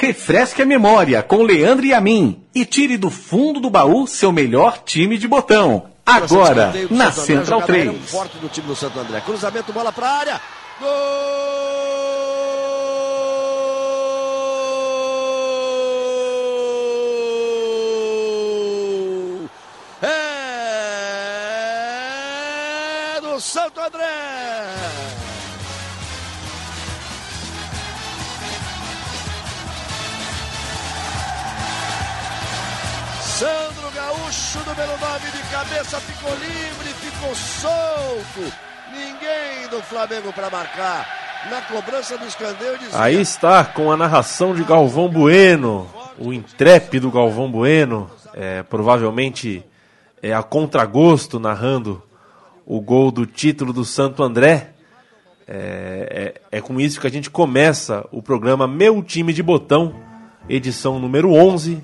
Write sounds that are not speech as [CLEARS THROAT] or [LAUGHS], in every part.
Refresque a memória com Leandro e a mim e tire do fundo do baú seu melhor time de botão. Agora, na Central 3. Forte do time do Santo André. Cruzamento, bola para área. Gol! É do Santo André. Gaúcho, número 9 de cabeça, ficou livre, ficou solto. Ninguém do Flamengo para marcar. Na cobrança do escanteio dizia, Aí está, com a narração de Galvão Bueno, o intrépido Galvão Bueno, é, provavelmente é, a contragosto narrando o gol do título do Santo André. É, é, é com isso que a gente começa o programa Meu Time de Botão, edição número 11,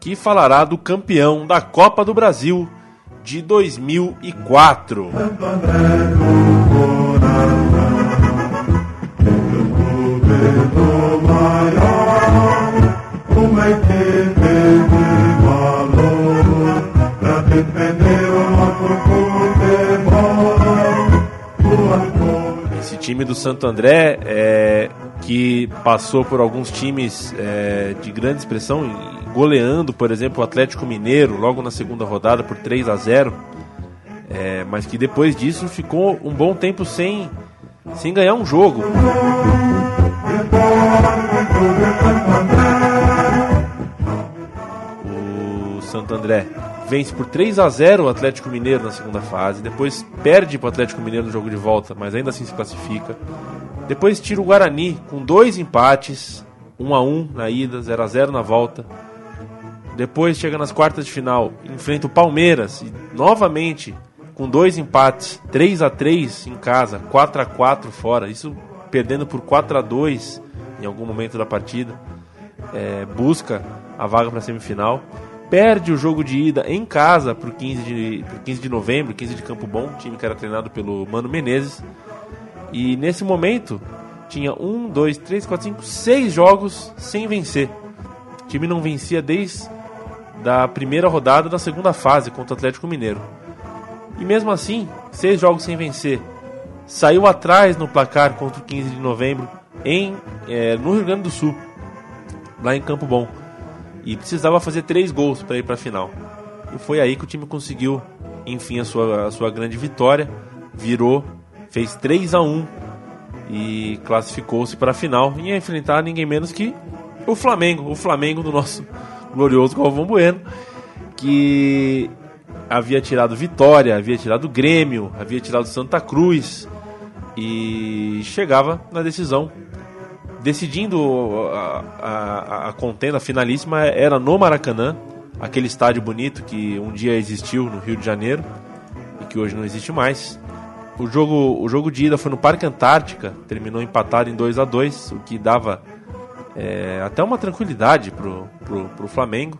que falará do campeão da Copa do Brasil de 2004. Esse time do Santo André, é, que passou por alguns times é, de grande expressão, goleando, por exemplo, o Atlético Mineiro, logo na segunda rodada por 3 a 0 é, mas que depois disso ficou um bom tempo sem, sem ganhar um jogo. O Santo André vence por 3 a 0 o Atlético Mineiro na segunda fase, depois perde para o Atlético Mineiro no jogo de volta, mas ainda assim se classifica. Depois tira o Guarani com dois empates, 1 a 1 na ida, 0 a 0 na volta. Depois chega nas quartas de final, enfrenta o Palmeiras e novamente com dois empates, 3 a 3 em casa, 4 a 4 fora. Isso perdendo por 4 a 2 em algum momento da partida. É, busca a vaga para a semifinal. Perde o jogo de ida em casa para 15 de, por 15 de novembro, 15 de Campo Bom, time que era treinado pelo Mano Menezes. E nesse momento tinha um, dois, três, quatro, cinco, seis jogos sem vencer. O time não vencia desde da primeira rodada da segunda fase contra o Atlético Mineiro. E mesmo assim, seis jogos sem vencer. Saiu atrás no placar contra o 15 de novembro em, é, no Rio Grande do Sul, lá em Campo Bom. E precisava fazer três gols para ir para a final. E foi aí que o time conseguiu, enfim, a sua, a sua grande vitória. Virou, fez 3 a 1 e classificou-se para a final. Ia enfrentar ninguém menos que o Flamengo. O Flamengo do nosso glorioso Galvão Bueno, que havia tirado Vitória, havia tirado Grêmio, havia tirado Santa Cruz e chegava na decisão. Decidindo a, a, a contenda finalíssima era no Maracanã, aquele estádio bonito que um dia existiu no Rio de Janeiro e que hoje não existe mais. O jogo, o jogo de ida foi no Parque Antártica, terminou empatado em 2 a 2 o que dava é, até uma tranquilidade pro, pro, pro Flamengo.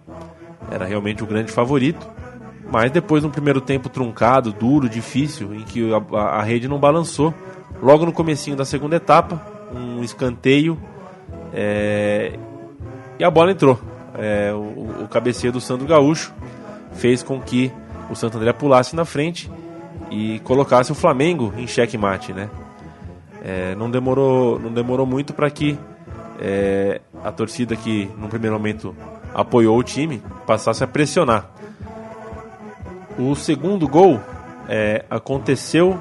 Era realmente o grande favorito. Mas depois de um primeiro tempo truncado, duro, difícil, em que a, a, rede não balançou, logo no comecinho da segunda etapa, um escanteio é, e a bola entrou. É, o, o cabeceio do Sandro Gaúcho fez com que o Santo André pulasse na frente e colocasse o Flamengo em xeque-mate, né? É, não demorou, não demorou muito para que é, a torcida que no primeiro momento apoiou o time passasse a pressionar. O segundo gol é, aconteceu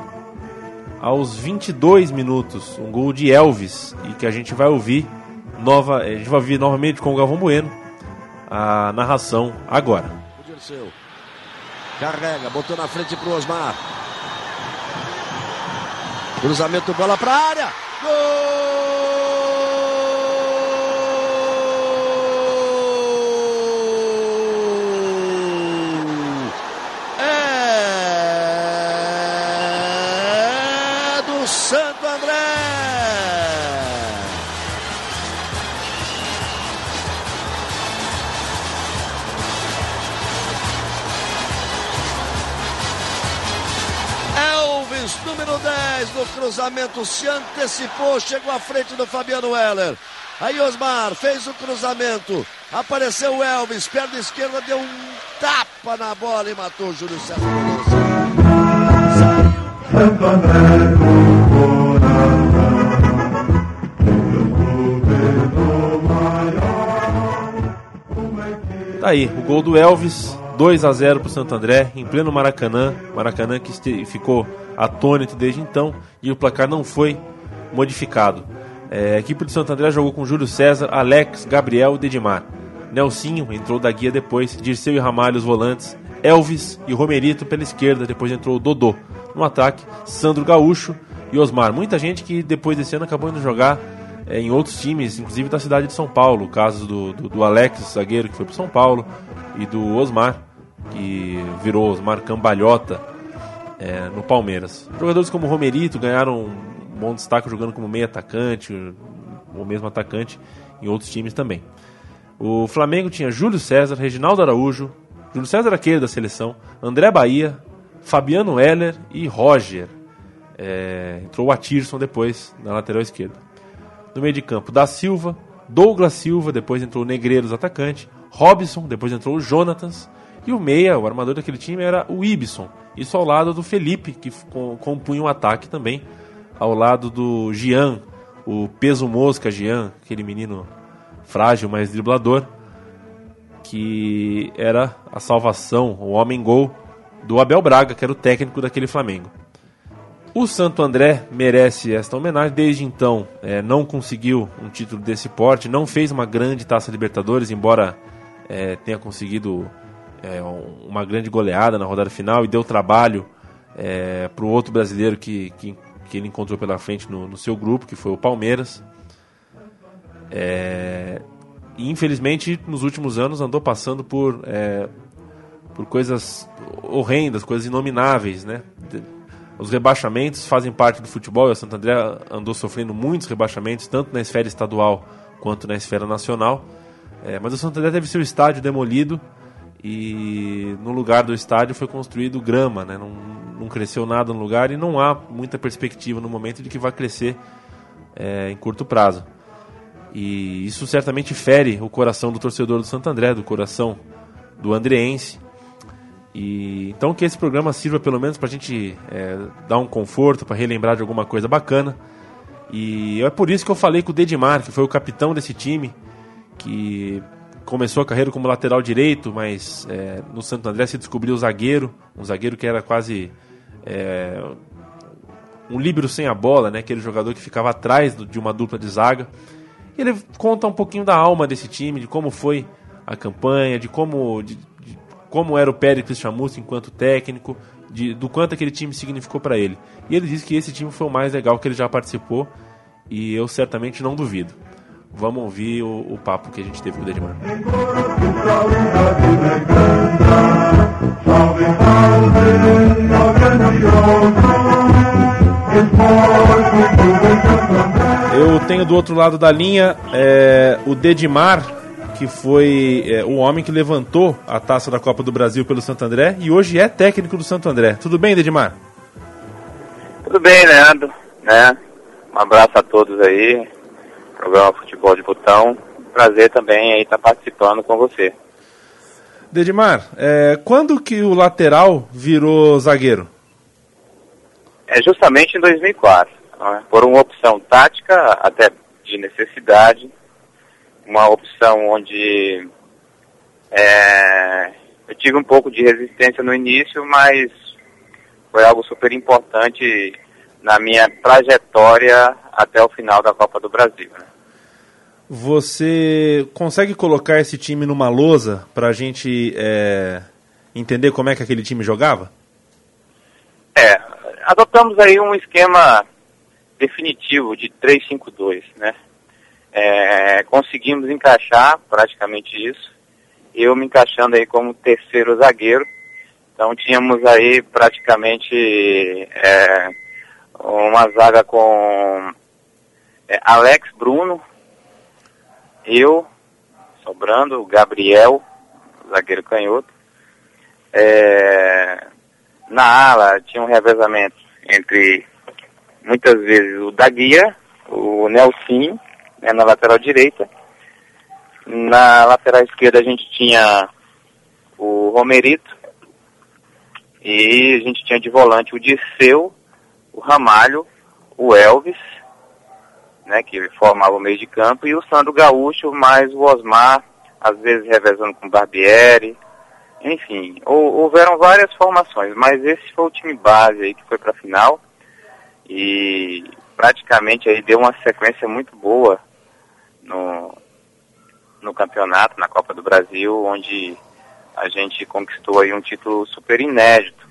aos 22 minutos, um gol de Elvis e que a gente vai ouvir nova, a gente vai ouvir novamente com o Galvão Bueno a narração agora. Carrega, botou na frente pro Osmar. Cruzamento, bola pra área. Gol! 10, no cruzamento, se antecipou, chegou à frente do Fabiano Heller. Aí Osmar fez o cruzamento. Apareceu o Elvis, perna esquerda, deu um tapa na bola e matou Júlio César Tá aí, o gol do Elvis, 2 a 0 para o Santo André, em pleno Maracanã. Maracanã que ficou atônito desde então e o placar não foi modificado. É, a equipe do Santo André jogou com Júlio César, Alex, Gabriel e Dedimar. Nelsinho entrou da guia depois, Dirceu e Ramalho os volantes, Elvis e Romerito pela esquerda, depois entrou o Dodô. No ataque, Sandro Gaúcho e Osmar. Muita gente que depois desse ano acabou indo jogar é, em outros times, inclusive da cidade de São Paulo. O caso do, do, do Alex, zagueiro, que foi para São Paulo, e do Osmar, que virou Osmar Cambalhota é, no Palmeiras. Jogadores como Romerito ganharam um bom destaque jogando como meio atacante, ou mesmo atacante, em outros times também. O Flamengo tinha Júlio César, Reginaldo Araújo, Júlio César aquele da seleção, André Bahia, Fabiano Heller e Roger. É, entrou o Atirson depois na lateral esquerda. No meio de campo, da Silva, Douglas Silva, depois entrou o Negreiros atacante, Robson, depois entrou o Jonatas, e o meia, o armador daquele time era o Ibson, isso ao lado do Felipe, que compunha o um ataque também, ao lado do Gian, o peso mosca Gian, aquele menino frágil, mas driblador, que era a salvação, o homem gol do Abel Braga, que era o técnico daquele Flamengo. O Santo André merece esta homenagem. Desde então, é, não conseguiu um título desse porte, não fez uma grande taça Libertadores, embora é, tenha conseguido é, uma grande goleada na rodada final e deu trabalho é, para o outro brasileiro que, que, que, ele encontrou pela frente no, no, seu grupo, que foi o Palmeiras. É, infelizmente, nos últimos anos, andou passando por, é, por coisas horrendas, coisas inomináveis, né? Os rebaixamentos fazem parte do futebol e o Santo André andou sofrendo muitos rebaixamentos, tanto na esfera estadual quanto na esfera nacional. É, mas o Santo André teve seu estádio demolido e no lugar do estádio foi construído grama, né? não, não cresceu nada no lugar e não há muita perspectiva no momento de que vai crescer é, em curto prazo. E isso certamente fere o coração do torcedor do Santo André, do coração do andreense. E, então que esse programa sirva pelo menos para a gente é, dar um conforto, para relembrar de alguma coisa bacana. E é por isso que eu falei com o Dedimar, que foi o capitão desse time, que começou a carreira como lateral direito, mas é, no Santo André se descobriu zagueiro, um zagueiro que era quase é, um líbero sem a bola, né? aquele jogador que ficava atrás de uma dupla de zaga. E ele conta um pouquinho da alma desse time, de como foi a campanha, de como, de, como era o Péricles Chamusca enquanto técnico, de, do quanto aquele time significou para ele. E ele disse que esse time foi o mais legal que ele já participou e eu certamente não duvido. Vamos ouvir o, o papo que a gente teve com o Dedimar. Eu tenho do outro lado da linha é, o Dedimar, que foi é, o homem que levantou a taça da Copa do Brasil pelo Santo André e hoje é técnico do Santo André. Tudo bem, Dedimar? Tudo bem, Leandro. Né? Um abraço a todos aí. Programa Futebol de Botão. Prazer também aí estar participando com você. Dedimar, é, quando que o lateral virou zagueiro? É justamente em 2004. Né? Por uma opção tática, até de necessidade, uma opção onde é, eu tive um pouco de resistência no início, mas foi algo super importante na minha trajetória até o final da Copa do Brasil. Né? Você consegue colocar esse time numa lousa para a gente é, entender como é que aquele time jogava? É, adotamos aí um esquema definitivo de 3-5-2, né? É, conseguimos encaixar praticamente isso. Eu me encaixando aí como terceiro zagueiro. Então tínhamos aí praticamente é, uma zaga com é, Alex Bruno, eu, sobrando, Gabriel, zagueiro canhoto. É, na ala tinha um revezamento entre muitas vezes o Daguia, o Nelson né, na lateral direita. Na lateral esquerda a gente tinha o Romerito e a gente tinha de volante o Dirceu, o Ramalho, o Elvis, né, que formava o meio de campo, e o Sandro Gaúcho, mais o Osmar, às vezes revezando com o Barbieri, enfim, houveram várias formações, mas esse foi o time base aí que foi para a final e praticamente aí deu uma sequência muito boa no, no campeonato, na Copa do Brasil, onde a gente conquistou aí um título super inédito.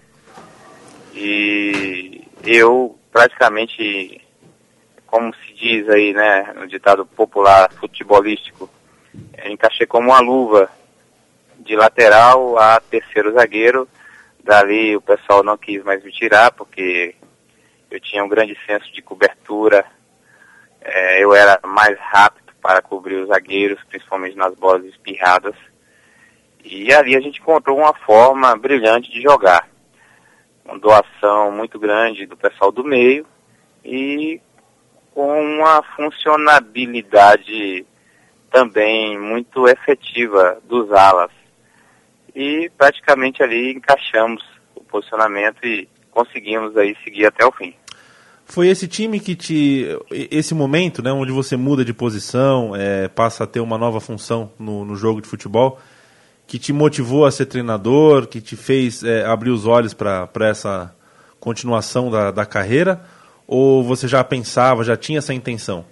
E eu praticamente, como se diz aí, né, no ditado popular futebolístico, encaixei como uma luva de lateral a terceiro zagueiro. Dali o pessoal não quis mais me tirar, porque eu tinha um grande senso de cobertura. É, eu era mais rápido para cobrir os zagueiros, principalmente nas bolas espirradas. E ali a gente encontrou uma forma brilhante de jogar. Uma doação muito grande do pessoal do meio e com uma funcionabilidade também muito efetiva dos alas e praticamente ali encaixamos o posicionamento e conseguimos aí seguir até o fim. Foi esse time que te. Esse momento, né, onde você muda de posição, é, passa a ter uma nova função no, no, jogo de futebol, que te motivou a ser treinador, que te fez é, abrir os olhos para essa continuação da, da carreira? Ou você já pensava, já tinha essa intenção?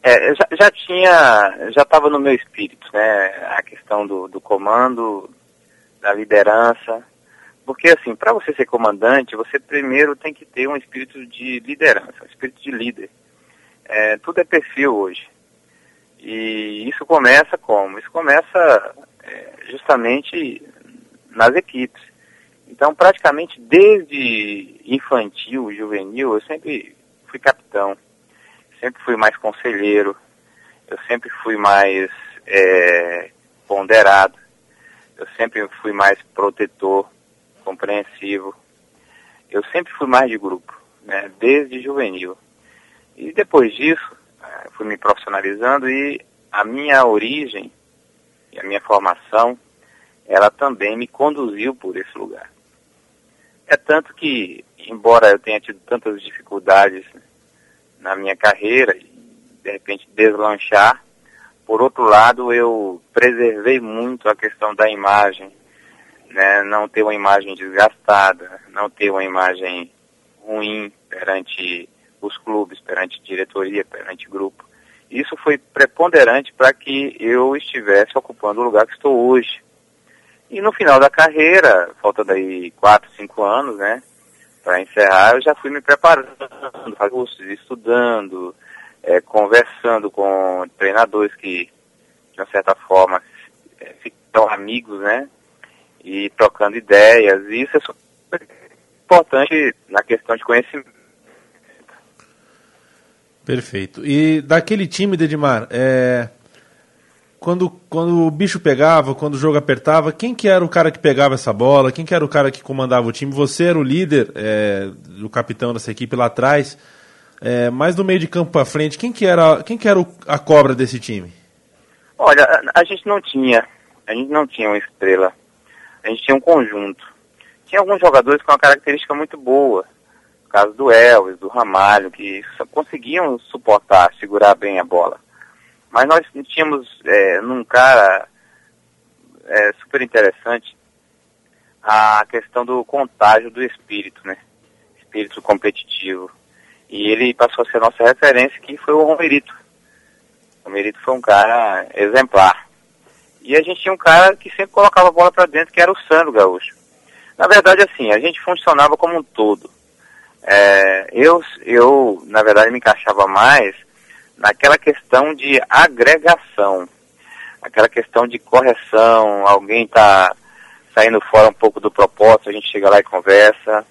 É, já, já tinha, já estava no meu espírito, né, a questão do, do comando, da liderança, porque assim, para você ser comandante, você primeiro tem que ter um espírito de liderança, um espírito de líder. É, tudo é perfil hoje. E isso começa como? Isso começa justamente nas equipes. Então, praticamente desde infantil, juvenil, eu sempre fui capitão sempre fui mais conselheiro, eu sempre fui mais é, ponderado, eu sempre fui mais protetor, compreensivo, eu sempre fui mais de grupo, né, desde juvenil. E depois disso, é, fui me profissionalizando e a minha origem a minha formação, ela também me conduziu por esse lugar. É tanto que, embora eu tenha tido tantas dificuldades na minha carreira de repente deslanchar. Por outro lado, eu preservei muito a questão da imagem, né? não ter uma imagem desgastada, não ter uma imagem ruim perante os clubes, perante diretoria, perante grupo. Isso foi preponderante para que eu estivesse ocupando o lugar que estou hoje. E no final da carreira, falta daí quatro, cinco anos, né? para encerrar, eu já fui me preparando, cursos, estudando, é, conversando com treinadores que, de uma certa forma, é, ficam amigos, né? E trocando ideias. E isso é super importante na questão de conhecimento. Perfeito. E daquele time, Dedimar, é, quando, quando o bicho pegava, quando o jogo apertava, quem que era o cara que pegava essa bola? Quem que era o cara que comandava o time? Você era o líder, é, o capitão dessa equipe lá atrás, é, mas do meio de campo para frente, quem que era, quem que era o, a cobra desse time? Olha, a, a, gente não tinha, a gente não tinha uma estrela, a gente tinha um conjunto. Tinha alguns jogadores com uma característica muito boa, caso do Elvis, do Ramalho, que conseguiam suportar, segurar bem a bola. Mas nós tínhamos é, num cara é, super interessante a questão do contágio do espírito, né? Espírito competitivo. E ele passou a ser nossa referência, que foi o Romerito. O Romerito foi um cara exemplar. E a gente tinha um cara que sempre colocava a bola para dentro, que era o Sandro Gaúcho. Na verdade, assim, a gente funcionava como um todo. É, eu, eu, na verdade, me encaixava mais naquela questão de agregação, aquela questão de correção, alguém está saindo fora um pouco do propósito, a gente chega lá e conversa.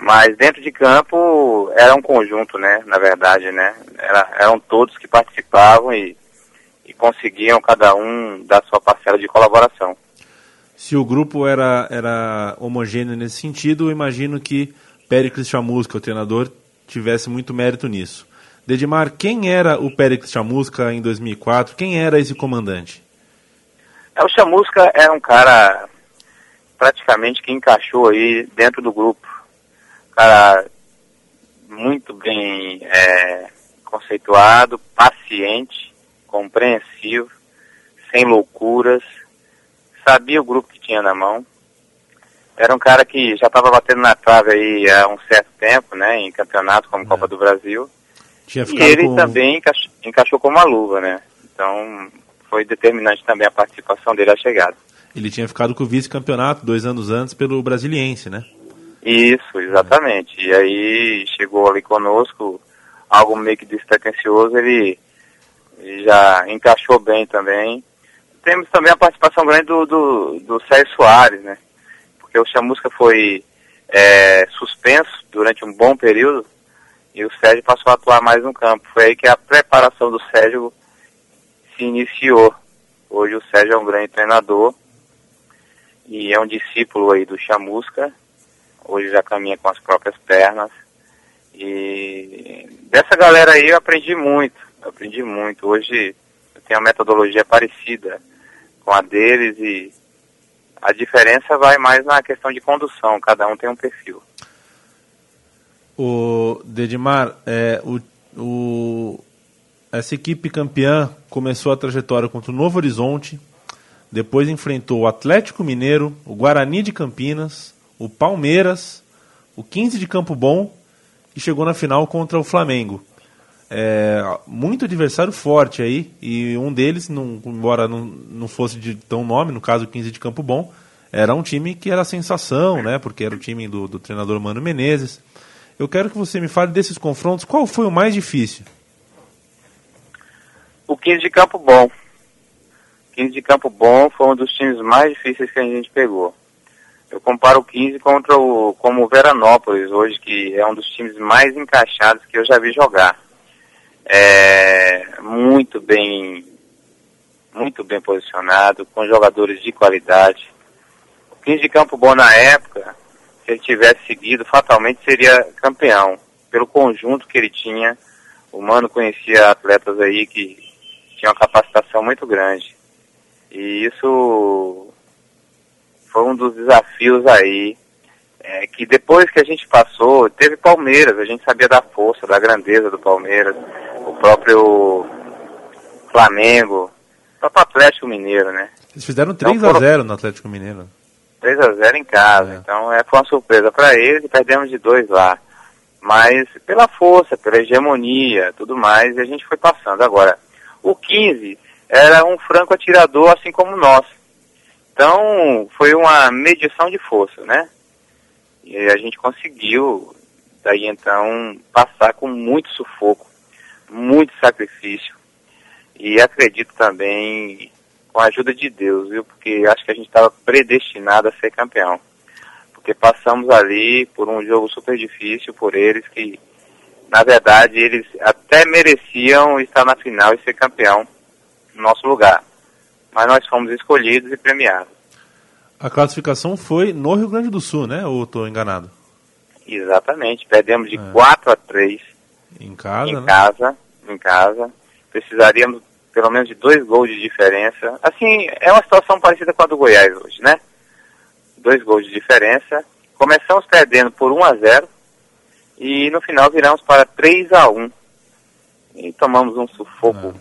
Mas dentro de campo era um conjunto, né? Na verdade, né? Era, eram todos que participavam e, e conseguiam cada um dar sua parcela de colaboração. Se o grupo era, era homogêneo nesse sentido, eu imagino que Péricles Chamusca, o treinador, tivesse muito mérito nisso. Dedimar, quem era o Périx Chamusca em 2004? Quem era esse comandante? É, o Chamusca é um cara praticamente que encaixou aí dentro do grupo. Cara muito bem é, conceituado, paciente, compreensivo, sem loucuras, sabia o grupo que tinha na mão. Era um cara que já estava batendo na trave aí há um certo tempo, né, em campeonatos como é. Copa do Brasil. e ele com... também encaixou, encaixou como uma luva, né? Então foi determinante também a participação dele à chegada. Ele tinha ficado com o vice-campeonato dois anos antes pelo Brasiliense, né? Isso, exatamente. E aí chegou ali conosco, algo meio que despretensioso, ele já encaixou bem também. Temos também a participação grande do, do, do Sérgio Soares, né? Porque o Chamusca foi é, suspenso durante um bom período e o Sérgio passou a atuar mais no campo. Foi aí que a preparação do Sérgio se iniciou. Hoje o Sérgio é um grande treinador e é um discípulo aí do Chamusca. Hoje já caminha com as próprias pernas. E dessa galera aí eu aprendi muito, eu aprendi muito. Hoje eu tenho uma metodologia parecida com a deles e a diferença vai mais na questão de condução, cada um tem um perfil. O Dedimar, é, o, o, essa equipe campeã começou a trajetória contra o Novo Horizonte, depois enfrentou o Atlético Mineiro, o Guarani de Campinas, o Palmeiras, o 15 de Campo Bom e chegou na final contra o Flamengo. É, muito adversário forte aí, e um deles, não, embora não, não fosse de tão nome, no caso o 15 de Campo Bom, era um time que era sensação, né? Porque era o time do, do treinador Mano Menezes. Eu quero que você me fale desses confrontos, qual foi o mais difícil? O 15 de Campo Bom. 15 de Campo Bom foi um dos times mais difíceis que a gente pegou. Eu comparo o 15 contra o como o Veranópolis hoje, que é um dos times mais encaixados que eu já vi jogar. É muito bem muito bem posicionado, com jogadores de qualidade. O 15 de Campo Bom na época, se ele tivesse seguido, fatalmente seria campeão, pelo conjunto que ele tinha. O Mano conhecia atletas aí que tinham uma capacitação muito grande. E isso foi um dos desafios aí, é, que depois que a gente passou, teve Palmeiras, a gente sabia da força, da grandeza do Palmeiras, o próprio Flamengo, o próprio Atlético Mineiro, né? Eles fizeram 3 então, a 0 no Atlético Mineiro. 3 a 0 em casa, é. então é, foi uma surpresa para eles e perdemos de dois lá. Mas pela força, pela hegemonia, tudo mais, a gente foi passando. Agora, o 15 era um franco atirador assim como nós. Então, foi uma medição de força, né? E a gente conseguiu, daí então, passar com muito sufoco, muito sacrifício. E acredito também com a ajuda de Deus, viu? Porque acho que a gente estava predestinado a ser campeão. Porque passamos ali por um jogo super difícil por eles que, na verdade, eles até mereciam estar na final e ser campeão no nosso lugar. Mas nós fomos escolhidos e premiados. A classificação foi no Rio Grande do Sul, né? Ou estou enganado? Exatamente. Perdemos de é. 4 a 3. Em casa, Em né? casa, em casa. Precisaríamos pelo menos de dois gols de diferença. Assim, é uma situação parecida com a do Goiás hoje, né? Dois gols de diferença. Começamos perdendo por 1 a 0 e no final viramos para 3 a 1 e tomamos um sufoco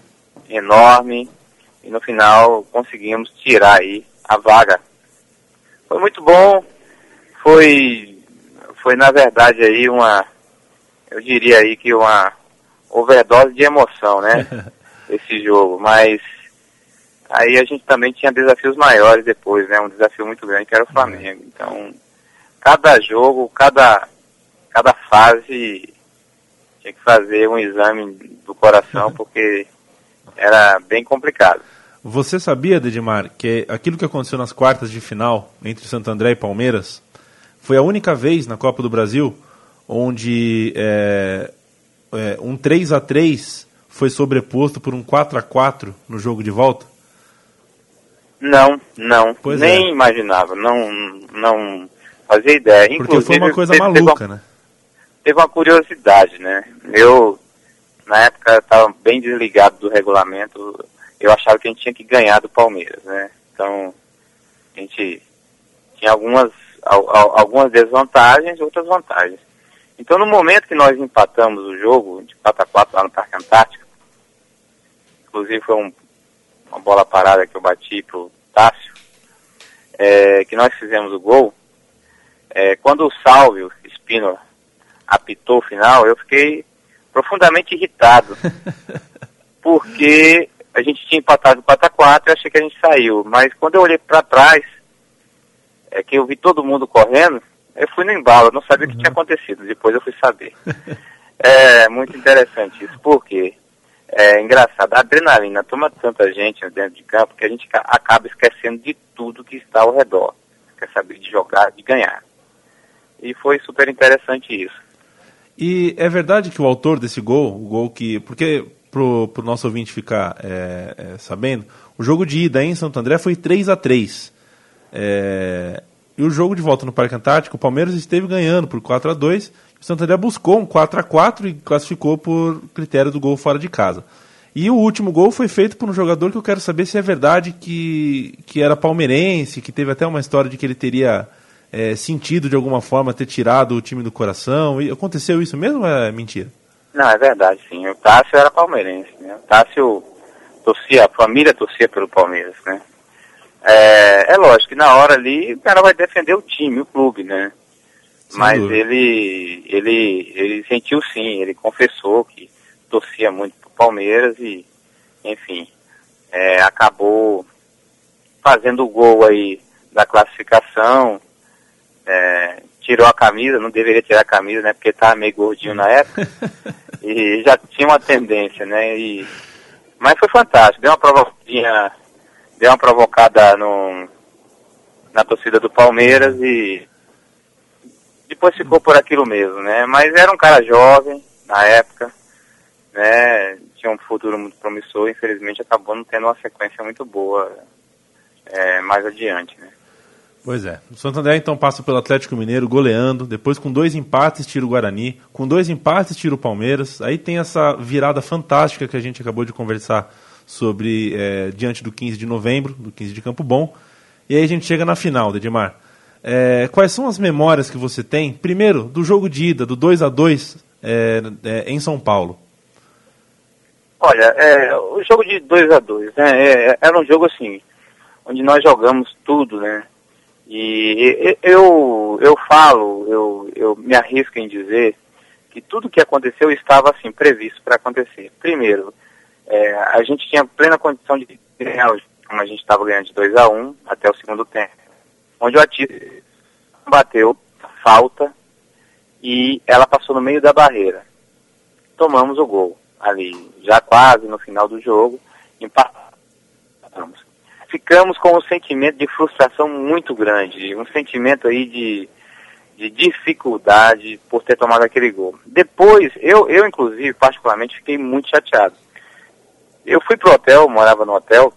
é enorme e no final conseguimos tirar aí a vaga. Foi muito bom, foi, foi na verdade aí uma, eu diria aí que uma overdose de emoção, né? [LAUGHS] Esse jogo, mas aí a gente também tinha desafios maiores depois, né? Um desafio muito grande que era o Flamengo. Então, cada jogo, cada, cada fase tinha que fazer um exame do coração, [LAUGHS] porque era bem complicado. Você sabia, Dedimar, que aquilo que aconteceu nas quartas de final entre Santo André e Palmeiras foi a única vez na Copa do Brasil onde é, é, um 3 a 3 foi sobreposto por um 4 a 4 no jogo de volta? Não, não. Pois nem é. imaginava, não, não fazia ideia. Porque Inclusive, foi uma coisa teve, maluca, teve uma, né? Teve uma curiosidade, né? Eu na época estava bem desligado do regulamento, eu achava que a gente tinha que ganhar do Palmeiras, né? Então, a gente tinha algumas, algumas desvantagens e outras vantagens. Então, no momento que nós empatamos o jogo, de 4 a 4 lá no Parque Antártico, inclusive foi um, uma bola parada que eu bati pro Tássio, é, que nós fizemos o gol, é, quando o Salvio Espino apitou o final, eu fiquei profundamente irritado. [LAUGHS] porque a gente tinha empatado 4 a 4 e achei que a gente saiu. Mas quando eu olhei para trás, é que eu vi todo mundo correndo, eu fui no embalo, não sabia uhum. o que tinha uhum. acontecido. Depois eu fui saber. [LAUGHS] é muito interessante isso, porque é engraçado, a adrenalina toma tanta gente dentro de campo que a gente acaba esquecendo de tudo que está ao redor. Quer saber de jogar, de ganhar. E foi super interessante isso. E é verdade que o autor desse gol, o gol que. Porque, pro, pro nosso ouvinte ficar é, é, sabendo, o jogo de ida em Santo André foi 3 a 3 é, E o jogo de volta no Parque Antártico, o Palmeiras esteve ganhando por 4 a 2 o Santo André buscou um 4 a 4 e classificou por critério do gol fora de casa. E o último gol foi feito por um jogador que eu quero saber se é verdade que, que era palmeirense, que teve até uma história de que ele teria é, sentido de alguma forma ter tirado o time do coração. E aconteceu isso mesmo ou é mentira? Não, é verdade, sim. O Tássio era palmeirense, né? O Tássio torcia, a família torcia pelo Palmeiras, né? É, é lógico que na hora ali o cara vai defender o time, o clube, né? Mas ele, ele, ele sentiu sim, ele confessou que torcia muito pro Palmeiras e, enfim, é, acabou fazendo o gol aí da classificação, é, tirou a camisa, não deveria tirar a camisa, né, porque estava meio gordinho na época, [LAUGHS] e já tinha uma tendência, né, e, mas foi fantástico, deu uma provocadinha, deu uma provocada no, na torcida do Palmeiras e depois ficou por aquilo mesmo, né? Mas era um cara jovem na época, né? Tinha um futuro muito promissor, infelizmente acabou não tendo uma sequência muito boa é, mais adiante, né? Pois é. O Santo André então passa pelo Atlético Mineiro goleando, depois com dois empates tira o Guarani, com dois empates tira o Palmeiras. Aí tem essa virada fantástica que a gente acabou de conversar sobre é, diante do 15 de novembro, do 15 de Campo Bom. E aí a gente chega na final, Dedimar. É, quais são as memórias que você tem, primeiro, do jogo de ida, do 2 a 2 é, é, em São Paulo? Olha, é, o jogo de 2 a 2 né, é, era um jogo assim, onde nós jogamos tudo, né? E eu, eu falo, eu, eu me arrisco em dizer que tudo que aconteceu estava assim previsto para acontecer. Primeiro, é, a gente tinha plena condição de ganhar, como a gente estava ganhando de 2 a 1 um, até o segundo tempo onde o Atis bateu falta e ela passou no meio da barreira. Tomamos o gol ali, já quase no final do jogo, empatamos. Ficamos com um sentimento de frustração muito grande, um sentimento aí de, de dificuldade por ter tomado aquele gol. Depois, eu, eu inclusive, particularmente, fiquei muito chateado. Eu fui pro hotel, morava no hotel,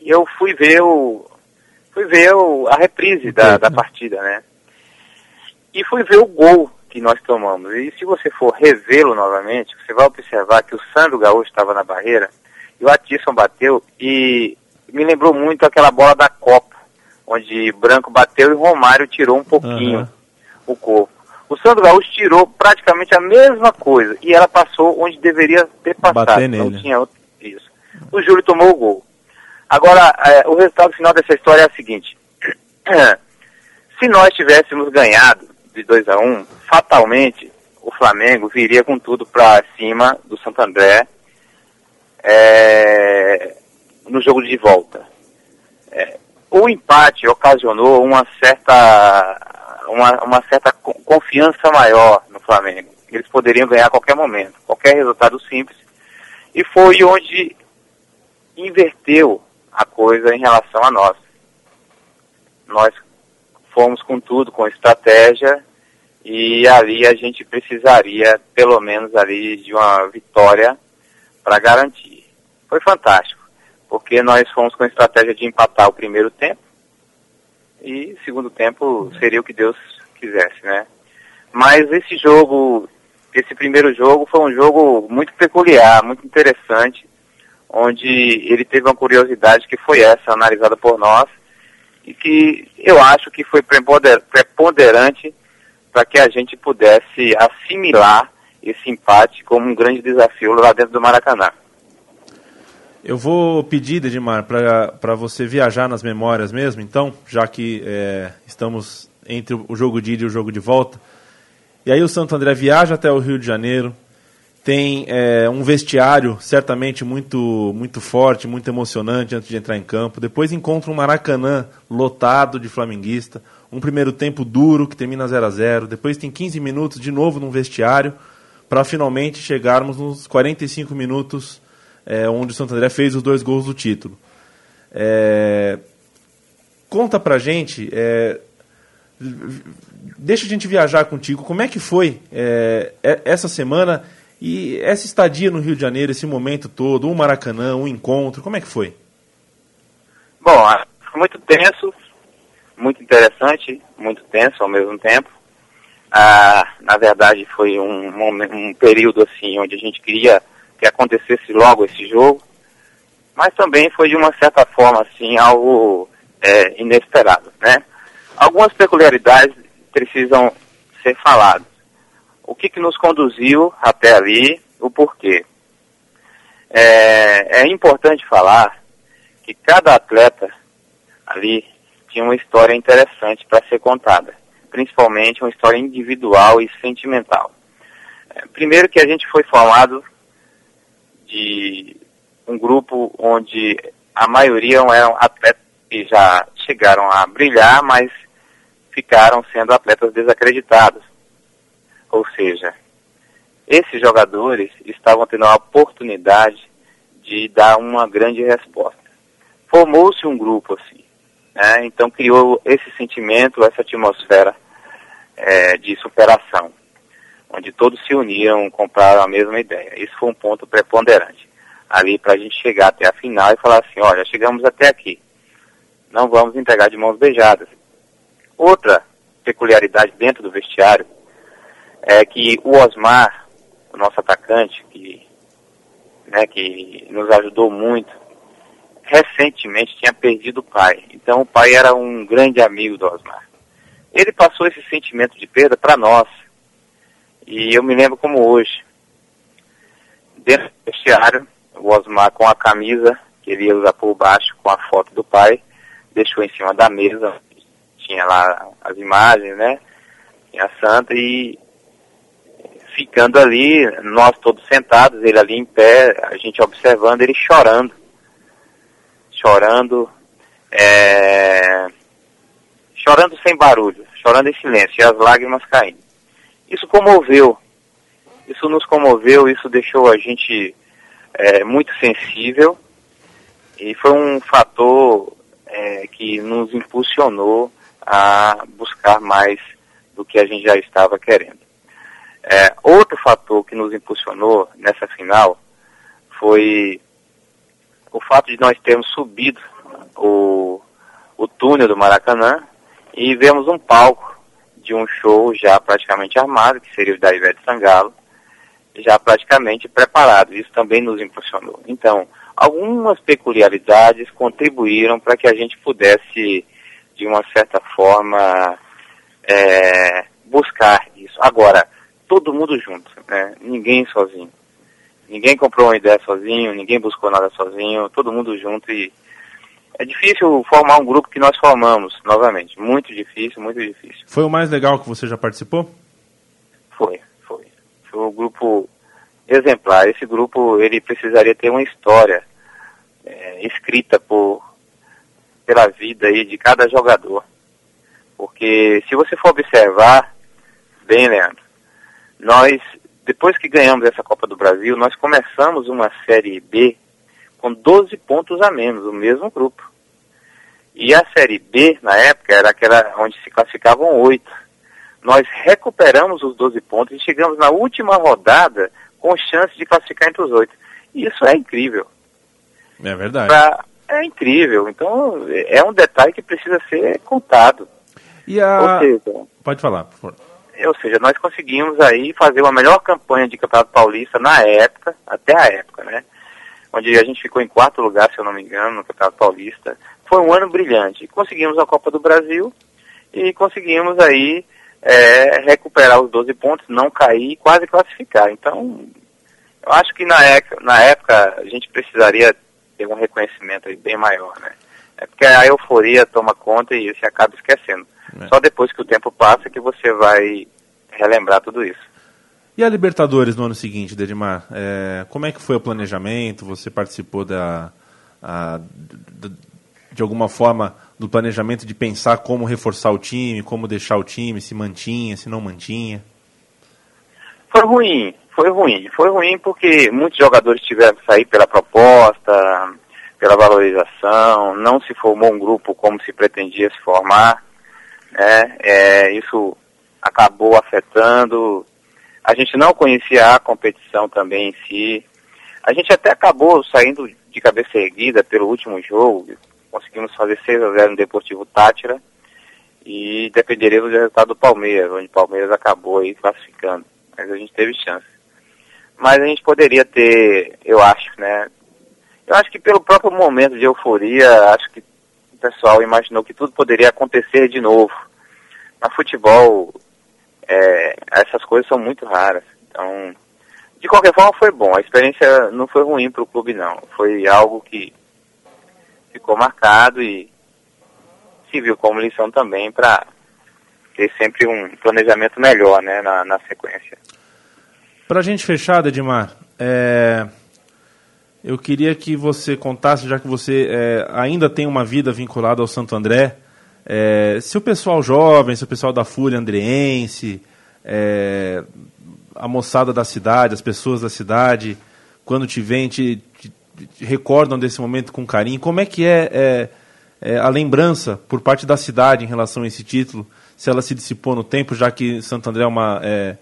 e eu fui ver o, fui ver o, a reprise da, da partida, né? E fui ver o gol que nós tomamos. E se você for revê-lo novamente, você vai observar que o Sandro Gaúcho estava na barreira e o Atisson bateu e me lembrou muito aquela bola da Copa, onde Branco bateu e Romário tirou um pouquinho uhum. o corpo. O Sandro Gaúcho tirou praticamente a mesma coisa e ela passou onde deveria ter passado. Bater Não nele. tinha outro... O Júlio tomou o gol. Agora, é, o resultado final dessa história é o seguinte. [CLEARS THROAT] Se nós tivéssemos ganhado de 2 a 1 um, fatalmente o Flamengo viria com tudo para cima do Santo André é, no jogo de volta. É, o empate ocasionou uma certa, uma, uma certa confiança maior no Flamengo. Eles poderiam ganhar a qualquer momento, qualquer resultado simples. E foi onde inverteu a coisa em relação a nós. Nós fomos com tudo, com estratégia, e ali a gente precisaria, pelo menos ali, de uma vitória para garantir. Foi fantástico, porque nós fomos com a estratégia de empatar o primeiro tempo, e segundo tempo seria o que Deus quisesse, né? Mas esse jogo esse primeiro jogo foi um jogo muito peculiar, muito interessante, onde ele teve uma curiosidade que foi essa, analisada por nós, e que eu acho que foi preponderante para que a gente pudesse assimilar esse empate como um grande desafio lá dentro do Maracanã. Eu vou pedir, Edmar, para você viajar nas memórias mesmo, então, já que é, estamos entre o jogo de ida e o jogo de volta. E aí o Santo André viaja até o Rio de Janeiro, tem é, um vestiário certamente muito, muito forte, muito emocionante antes de entrar em campo. Depois encontra um Maracanã lotado de flamenguista, um primeiro tempo duro que termina 0 a 0 Depois tem 15 minutos de novo num vestiário para finalmente chegarmos nos 45 minutos é, onde o Santo André fez os dois gols do título. É, conta pra gente, deixa a gente viajar contigo, como é que foi essa semana e essa estadia no Rio de Janeiro, esse momento todo, um Maracanã, um encontro, como é que foi? Bom, foi muito tenso, muito interessante, muito tenso ao mesmo tempo. Ah, na verdade, foi um, um, um período assim onde a gente queria que acontecesse logo esse jogo, mas também foi de uma certa forma assim algo é, inesperado, né? Algumas peculiaridades precisam ser faladas. O que, que nos conduziu até ali, o porquê. É, é importante falar que cada atleta ali tinha uma história interessante para ser contada, principalmente uma história individual e sentimental. É, primeiro que a gente foi formado de um grupo onde a maioria eram atletas que já chegaram a brilhar, mas ficaram sendo atletas desacreditados. Ou seja, esses jogadores estavam tendo a oportunidade de dar uma grande resposta. Formou-se um grupo assim, né? então criou esse sentimento, essa atmosfera é, de superação onde todos se uniam, compraram a mesma ideia. Isso foi um ponto preponderante. Ali para a gente chegar até a final e falar assim, olha, chegamos até aqui. Não vamos entregar de mãos beijadas. Outra peculiaridade dentro do vestiário é que o Osmar, o nosso atacante, que, né, que nos ajudou muito, recentemente tinha perdido o pai. Então o pai era um grande amigo do Osmar. Ele passou esse sentimento de perda para nós, e eu me lembro como hoje. Dentro do vestiário, o Osmar com a camisa que ele ia usar por baixo, com a foto do pai, deixou em cima da mesa, tinha lá as imagens, né? Tinha a santa e ficando ali, nós todos sentados, ele ali em pé, a gente observando ele chorando. Chorando, é... chorando sem barulho, chorando em silêncio, e as lágrimas caindo. Isso comoveu, isso nos comoveu, isso deixou a gente é, muito sensível e foi um fator é, que nos impulsionou a buscar mais do que a gente já estava querendo. É, outro fator que nos impulsionou nessa final foi o fato de nós termos subido o, o túnel do Maracanã e vemos um palco de um show já praticamente armado, que seria o da Ivete Sangalo, já praticamente preparado. Isso também nos impressionou. Então, algumas peculiaridades contribuíram para que a gente pudesse, de uma certa forma, é, buscar isso. Agora, todo mundo junto, né? ninguém sozinho. Ninguém comprou uma ideia sozinho, ninguém buscou nada sozinho, todo mundo junto e é difícil formar um grupo que nós formamos novamente. Muito difícil, muito difícil. Foi o mais legal que você já participou? Foi, foi. Foi um grupo exemplar. Esse grupo ele precisaria ter uma história é, escrita por pela vida aí de cada jogador. Porque se você for observar, bem, Leandro, nós, depois que ganhamos essa Copa do Brasil, nós começamos uma Série B com 12 pontos a menos, o mesmo grupo. E a Série B, na época, era aquela onde se classificavam oito. Nós recuperamos os 12 pontos e chegamos na última rodada com chance de classificar entre os oito. Isso é incrível. É verdade. Pra, é incrível. Então, é um detalhe que precisa ser contado. E a... Seja, Pode falar, por favor. Ou seja, nós conseguimos aí fazer uma melhor campanha de Campeonato Paulista na época, até a época, né? Onde a gente ficou em quarto lugar, se eu não me engano, no Campeonato Paulista. Foi um ano brilhante. Conseguimos a Copa do Brasil e conseguimos aí é, recuperar os 12 pontos, não cair e quase classificar. Então, eu acho que na época, na época a gente precisaria ter um reconhecimento bem maior, né? É porque a euforia toma conta e você acaba esquecendo. É. Só depois que o tempo passa que você vai relembrar tudo isso. E a Libertadores no ano seguinte, Dedimar? É, como é que foi o planejamento? Você participou da, a, de, de alguma forma do planejamento de pensar como reforçar o time, como deixar o time, se mantinha, se não mantinha? Foi ruim, foi ruim. Foi ruim porque muitos jogadores tiveram que sair pela proposta, pela valorização, não se formou um grupo como se pretendia se formar. Né? É, isso acabou afetando. A gente não conhecia a competição também em si. A gente até acabou saindo de cabeça erguida pelo último jogo. Conseguimos fazer 6 a 0 no Deportivo Tátira. E dependeríamos do resultado do Palmeiras, onde o Palmeiras acabou aí classificando. Mas a gente teve chance. Mas a gente poderia ter, eu acho, né? Eu acho que pelo próprio momento de euforia, acho que o pessoal imaginou que tudo poderia acontecer de novo. Na futebol, é, essas coisas são muito raras. Então, de qualquer forma, foi bom. A experiência não foi ruim para o clube, não. Foi algo que ficou marcado e se viu como lição também para ter sempre um planejamento melhor né, na, na sequência. Para a gente fechar, Edmar, é, eu queria que você contasse, já que você é, ainda tem uma vida vinculada ao Santo André, é, se o pessoal jovem, se o pessoal da Fúria Andreense, é, a moçada da cidade, as pessoas da cidade, quando te vêm, te, te, te recordam desse momento com carinho, como é que é, é, é, a lembrança por parte da cidade em relação a esse título? Se ela se dissipou no tempo, já que Santo André é uma, é,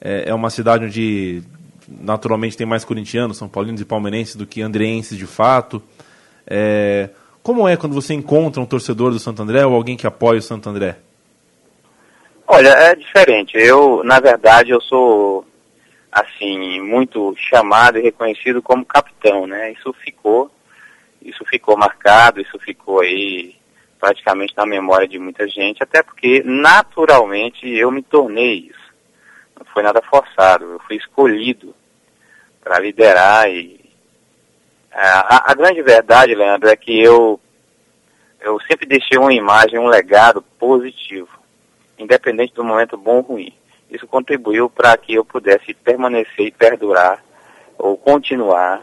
é, é uma cidade onde naturalmente tem mais corintianos, são paulinos e palmeirenses do que andreenses de fato. É, como é quando você encontra um torcedor do Santo André ou alguém que apoia o Santo André? Olha, é diferente. Eu, na verdade, eu sou assim muito chamado e reconhecido como capitão, né? Isso ficou, isso ficou marcado, isso ficou aí praticamente na memória de muita gente, até porque naturalmente eu me tornei isso. Não foi nada forçado, eu fui escolhido para liderar e é, a, a, grande verdade, Leandro, é que eu, eu sempre deixei uma imagem, um legado positivo, independente do momento bom ou ruim. Isso contribuiu para que eu pudesse permanecer e perdurar ou continuar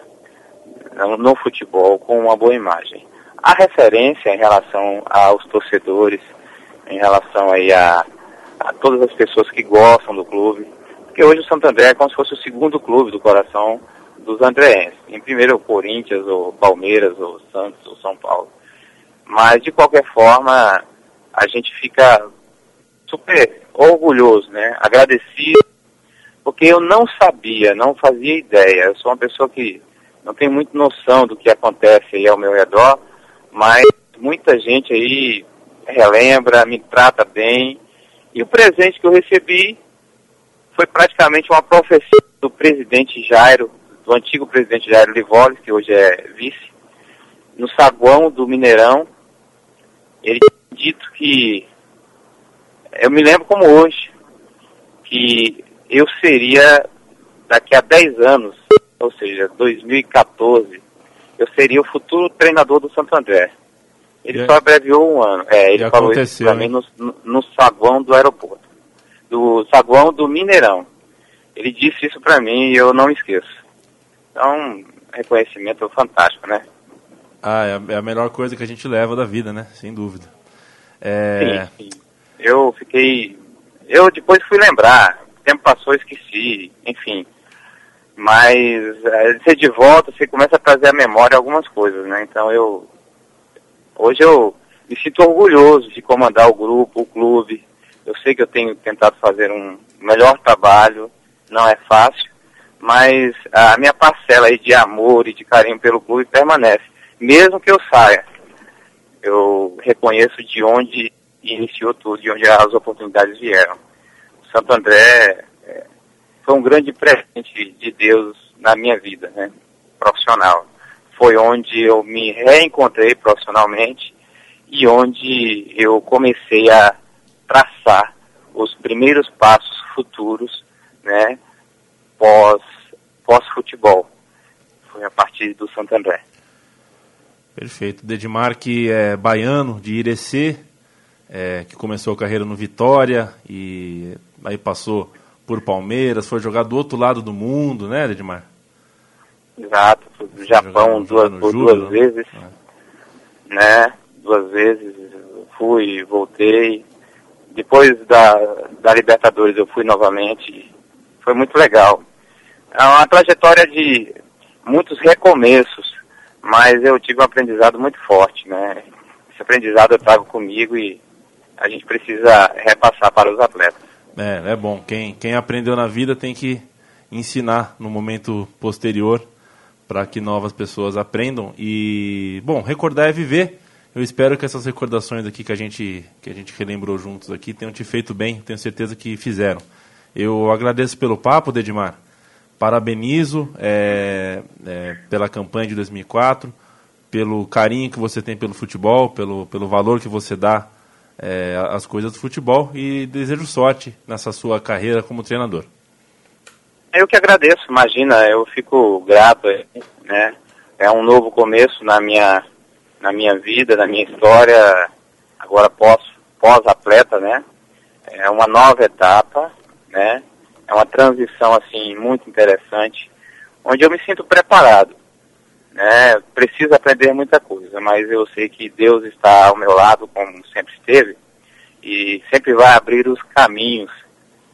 no, no futebol com uma boa imagem. A referência em relação aos torcedores, em relação aí a, a todas as pessoas que gostam do clube, porque hoje o Santo André é como se fosse o segundo clube do coração dos andreenses. Em primeiro o Corinthians, ou Palmeiras, ou Santos, ou São Paulo. Mas, de qualquer forma, a gente fica super orgulhoso, né? Agradecido, porque eu não sabia, não fazia ideia. Eu sou uma pessoa que não tem muita noção do que acontece aí ao meu redor, mas muita gente aí relembra, me trata bem. E o presente que eu recebi foi praticamente uma profecia do presidente Jairo do antigo presidente Jair Livoli, que hoje é vice, no saguão do Mineirão, ele dito que, eu me lembro como hoje, que eu seria, daqui a 10 anos, ou seja, 2014, eu seria o futuro treinador do Santo André. Ele só abreviou um ano. É, ele falou isso para mim no, no saguão do aeroporto. Do saguão do Mineirão. Ele disse isso para mim e eu não esqueço. Então, reconhecimento fantástico, né? Ah, é, é a melhor coisa que a gente leva da vida, né? Sem dúvida. É... Sim, sim. Eu fiquei. Eu depois fui lembrar. O tempo passou, esqueci, enfim. Mas é, você de volta, você começa a trazer à memória algumas coisas, né? Então eu. Hoje eu me sinto orgulhoso de comandar o grupo, o clube. Eu sei que eu tenho tentado fazer um melhor trabalho, não é fácil, mas a minha parcela aí de amor e de carinho pelo clube permanece. Mesmo que eu saia, eu reconheço de onde iniciou tudo, de onde as oportunidades vieram. Santo André é, foi um grande presente de Deus na minha vida, né, profissional. Foi onde eu me reencontrei profissionalmente e onde eu comecei a traçar os primeiros passos futuros, né, pós, pós futebol. Foi a partir do Santo André. Perfeito. Dedimar que é baiano de Irecê, é, que começou a carreira no Vitória e aí passou por Palmeiras, foi jogar do outro lado do mundo, né, Dedimar? Exato, do Japão duas, por duas né? vezes, é. né, duas vezes, fui, voltei, depois da, da Libertadores eu fui novamente, foi muito legal. É uma trajetória de muitos recomeços, mas eu tive um aprendizado muito forte, né? Esse aprendizado eu trago comigo e a gente precisa repassar para os atletas. É, é bom. Quem, quem aprendeu na vida tem que ensinar no momento posterior para que novas pessoas aprendam. E, bom, recordar é viver. Eu espero que essas recordações aqui que a gente, que a gente relembrou juntos aqui tenham te feito bem, tenho certeza que fizeram. Eu agradeço pelo papo, Dedimar. Parabenizo é, é, pela campanha de 2004, pelo carinho que você tem pelo futebol, pelo, pelo valor que você dá é, às coisas do futebol e desejo sorte nessa sua carreira como treinador. Eu que agradeço, imagina, eu fico grato, né? É um novo começo na minha, na minha vida, na minha história, agora pós, pós-atleta, né? É uma nova etapa, né? É uma transição, assim, muito interessante, onde eu me sinto preparado, né? Preciso aprender muita coisa, mas eu sei que Deus está ao meu lado, como sempre esteve, e sempre vai abrir os caminhos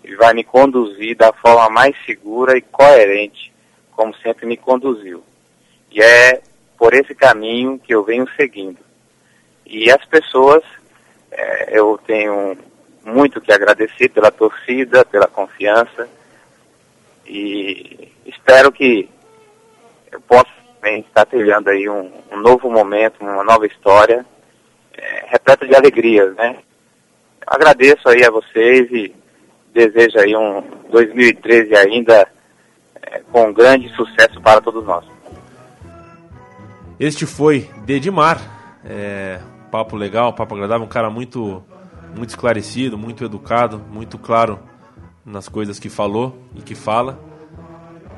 e vai me conduzir da forma mais segura e coerente, como sempre me conduziu. E é por esse caminho que eu venho seguindo. E as pessoas, é, eu tenho muito que agradecer pela torcida, pela confiança, e espero que eu possa também estar trilhando aí um, um novo momento, uma nova história, é, repleta de alegrias, né? Agradeço aí a vocês e desejo aí um 2013 ainda é, com grande sucesso para todos nós. Este foi Dedimar, é, papo legal, papo agradável, um cara muito, muito esclarecido, muito educado, muito claro nas coisas que falou e que fala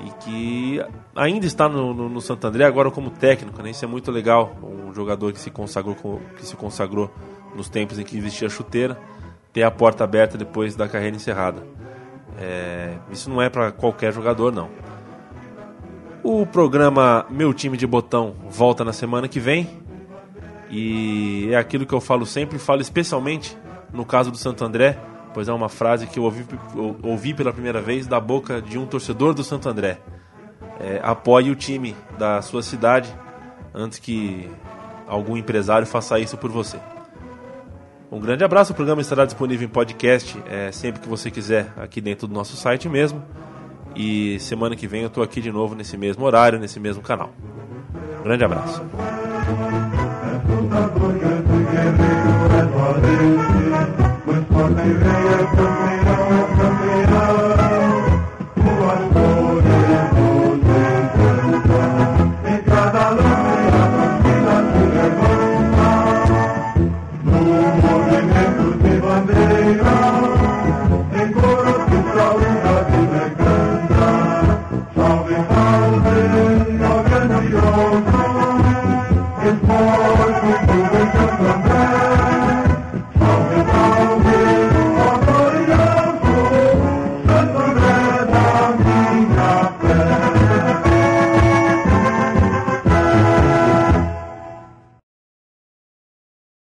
e que ainda está no, no, no Santo André agora como técnico, né? Isso é muito legal, um jogador que se consagrou que se consagrou nos tempos em que vestia chuteira ter a porta aberta depois da carreira encerrada. É, isso não é para qualquer jogador, não. O programa Meu Time de Botão volta na semana que vem. E é aquilo que eu falo sempre, falo especialmente no caso do Santo André, pois é uma frase que eu ouvi, eu ouvi pela primeira vez da boca de um torcedor do Santo André. É, apoie o time da sua cidade antes que algum empresário faça isso por você. Um grande abraço, o programa estará disponível em podcast é, sempre que você quiser, aqui dentro do nosso site mesmo. E semana que vem eu estou aqui de novo nesse mesmo horário, nesse mesmo canal. Grande abraço.